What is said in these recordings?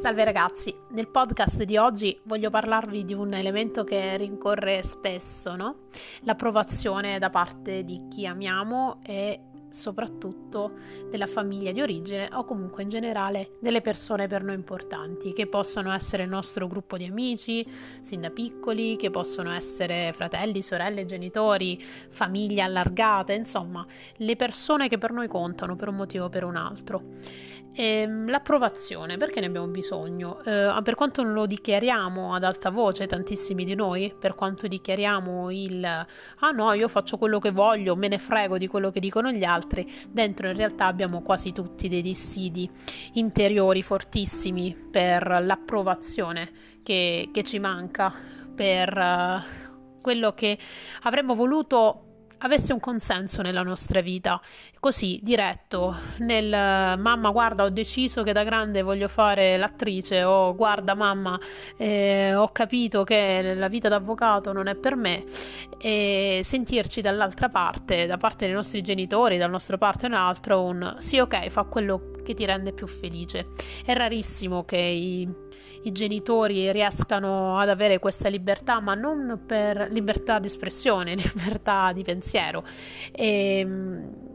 Salve ragazzi, nel podcast di oggi voglio parlarvi di un elemento che rincorre spesso, no? L'approvazione da parte di chi amiamo e soprattutto della famiglia di origine o comunque in generale delle persone per noi importanti, che possono essere il nostro gruppo di amici, sin da piccoli, che possono essere fratelli, sorelle, genitori, famiglie allargate, insomma, le persone che per noi contano per un motivo o per un altro. Ehm, l'approvazione, perché ne abbiamo bisogno? Eh, per quanto non lo dichiariamo ad alta voce, tantissimi di noi, per quanto dichiariamo il ah no, io faccio quello che voglio, me ne frego di quello che dicono gli altri, dentro in realtà abbiamo quasi tutti dei dissidi interiori fortissimi per l'approvazione che, che ci manca, per uh, quello che avremmo voluto avesse un consenso nella nostra vita, così diretto, nel mamma guarda ho deciso che da grande voglio fare l'attrice o guarda mamma eh, ho capito che la vita d'avvocato non è per me e sentirci dall'altra parte, da parte dei nostri genitori, dal nostro partner altro un sì ok fa quello che ti rende più felice. È rarissimo che i i genitori riescano ad avere questa libertà, ma non per libertà di espressione, libertà di pensiero. E, ehm,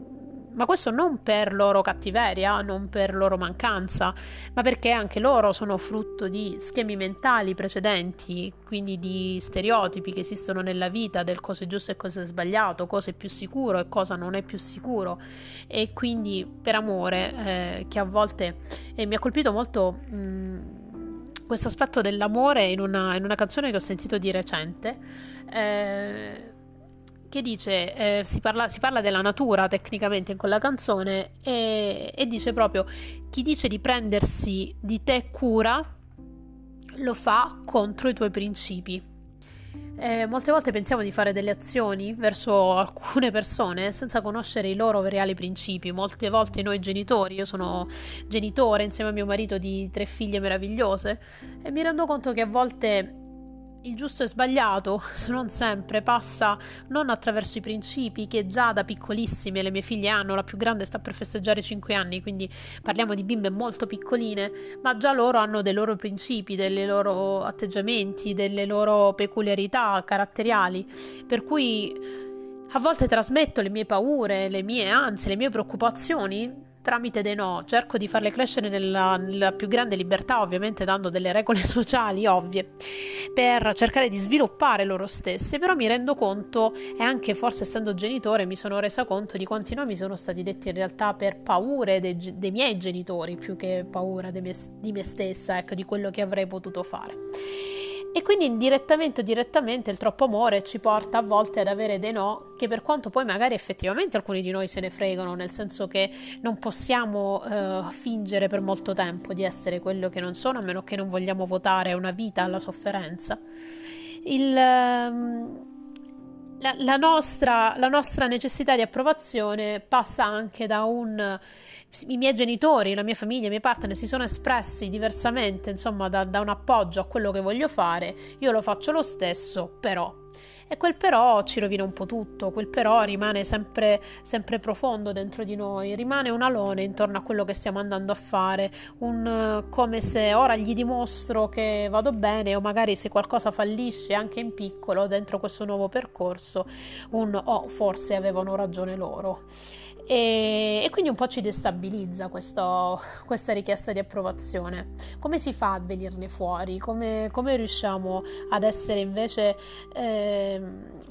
ma questo non per loro cattiveria, non per loro mancanza, ma perché anche loro sono frutto di schemi mentali precedenti, quindi di stereotipi che esistono nella vita del cosa è giusto e cosa è sbagliato, cosa è più sicuro e cosa non è più sicuro. E quindi per amore, eh, che a volte eh, mi ha colpito molto. Mh, mm, questo aspetto dell'amore in una, in una, canzone che ho sentito di recente. Eh, che dice, eh, si, parla, si, parla, della natura tecnicamente in quella canzone e, e dice proprio chi dice di prendersi di te cura lo fa contro i tuoi principi. Eh, molte volte pensiamo di fare delle azioni verso alcune persone senza conoscere i loro reali principi. Molte volte noi genitori, io sono genitore insieme a mio marito di tre figlie meravigliose e mi rendo conto che a volte il giusto e sbagliato, se non sempre, passa non attraverso i principi che già da piccolissime le mie figlie hanno, la più grande sta per festeggiare 5 anni, quindi parliamo di bimbe molto piccoline, ma già loro hanno dei loro principi, dei loro atteggiamenti, delle loro peculiarità caratteriali, per cui a volte trasmetto le mie paure, le mie ansie, le mie preoccupazioni tramite dei no, cerco di farle crescere nella, nella, più grande libertà, ovviamente dando delle regole sociali ovvie, per cercare di sviluppare loro stesse, però mi rendo conto, e anche forse essendo genitore mi sono resa conto di quanti no mi sono stati detti in realtà per paure dei, dei miei genitori, più che paura me, di me stessa, ecco, di quello che avrei potuto fare. E quindi indirettamente o direttamente il troppo amore ci porta a volte ad avere dei no che per quanto poi magari effettivamente alcuni di noi se ne fregano, nel senso che non possiamo uh, fingere per molto tempo di essere quello che non sono, a meno che non vogliamo votare una vita alla sofferenza. Il, um, la, la, nostra, la nostra necessità di approvazione passa anche da un i miei genitori, la mia famiglia, i miei partner si sono espressi diversamente, insomma, da, da un appoggio a quello che voglio fare, io lo faccio lo stesso, però. E quel però ci rovina un po' tutto, quel però rimane sempre, sempre, profondo dentro di noi, rimane un alone intorno a quello che stiamo andando a fare, un come se ora gli dimostro che vado bene o magari se qualcosa fallisce anche in piccolo dentro questo nuovo percorso, un oh, forse avevano ragione loro. E, e, quindi un po' ci destabilizza questo, questa richiesta di approvazione. Come si fa a venirne fuori? Come, come riusciamo ad essere invece eh,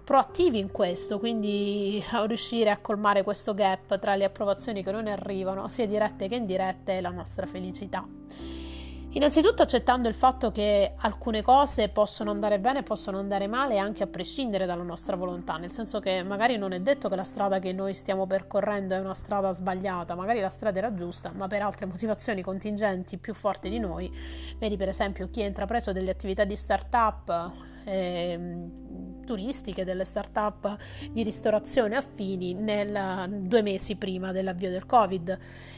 proattivi in questo, quindi a riuscire a colmare questo gap tra le approvazioni che non arrivano, sia dirette che indirette, e la nostra felicità? Innanzitutto accettando il fatto che alcune cose possono andare bene, possono andare male anche a prescindere dalla nostra volontà, nel senso che magari non è detto che la strada che noi stiamo percorrendo è una strada sbagliata, magari la strada era giusta, ma per altre motivazioni contingenti più forti di noi, vedi per esempio chi ha intrapreso delle attività di start-up eh, turistiche, delle start-up di ristorazione affini nel, due mesi prima dell'avvio del Covid.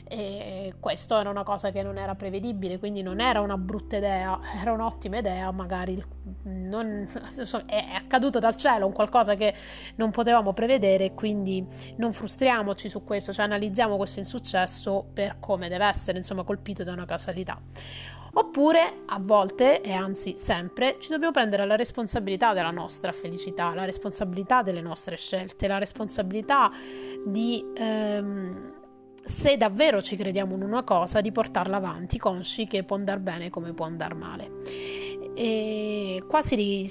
E questo era una cosa che non era prevedibile, quindi non era una brutta idea, era un'ottima idea, magari non, è accaduto dal cielo, un qualcosa che non potevamo prevedere, quindi non frustriamoci su questo, cioè analizziamo questo insuccesso per come deve essere, insomma, colpito da una casualità. Oppure a volte, e anzi sempre, ci dobbiamo prendere la responsabilità della nostra felicità, la responsabilità delle nostre scelte, la responsabilità di... Ehm, se davvero ci crediamo in una cosa, di portarla avanti, consci che può andare bene come può andare male. E qua si,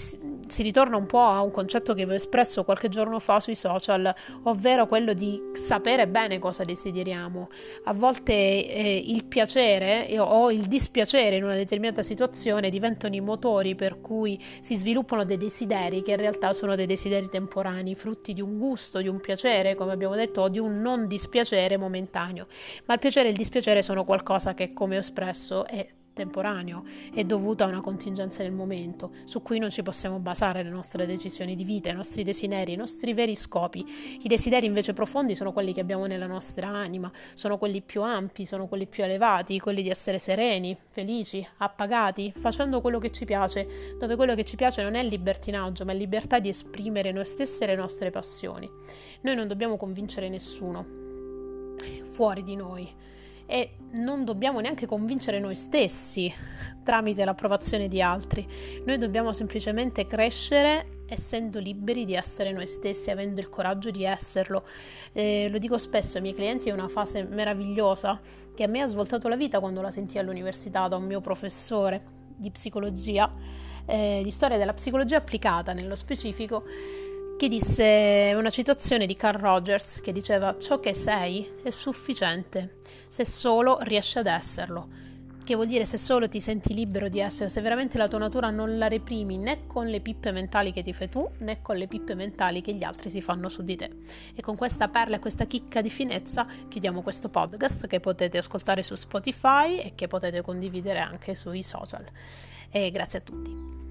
si, ritorna un po' a un concetto che vi ho espresso qualche giorno fa sui social, ovvero quello di sapere bene cosa desideriamo. A volte eh, il piacere o il dispiacere in una determinata situazione diventano i motori per cui si sviluppano dei desideri che in realtà sono dei desideri temporanei, frutti di un gusto, di un piacere, come abbiamo detto, o di un non dispiacere momentaneo. Ma il piacere e il dispiacere sono qualcosa che, come ho espresso, è temporaneo, è dovuto a una contingenza del momento, su cui non ci possiamo basare le nostre decisioni di vita, i nostri desideri, i nostri veri scopi. I desideri invece profondi sono quelli che abbiamo nella nostra anima, sono quelli più ampi, sono quelli più elevati, quelli di essere sereni, felici, appagati, facendo quello che ci piace, dove quello che ci piace non è libertinaggio, ma è libertà di esprimere noi stessi e le nostre passioni. Noi non dobbiamo convincere nessuno fuori di noi e non dobbiamo neanche convincere noi stessi tramite l'approvazione di altri. Noi dobbiamo semplicemente crescere essendo liberi di essere noi stessi, avendo il coraggio di esserlo. Eh, lo dico spesso ai miei clienti, è una fase meravigliosa che a me ha svoltato la vita quando la sentii all'università da un mio professore di psicologia, eh, di storia della psicologia applicata nello specifico che disse una citazione di Carl Rogers che diceva ciò che sei è sufficiente se solo riesci ad esserlo. Che vuol dire se solo ti senti libero di essere, se veramente la tua natura non la reprimi né con le pippe mentali che ti fai tu né con le pippe mentali che gli altri si fanno su di te. E con questa perla e questa chicca di finezza chiudiamo questo podcast che potete ascoltare su Spotify e che potete condividere anche sui social. E grazie a tutti.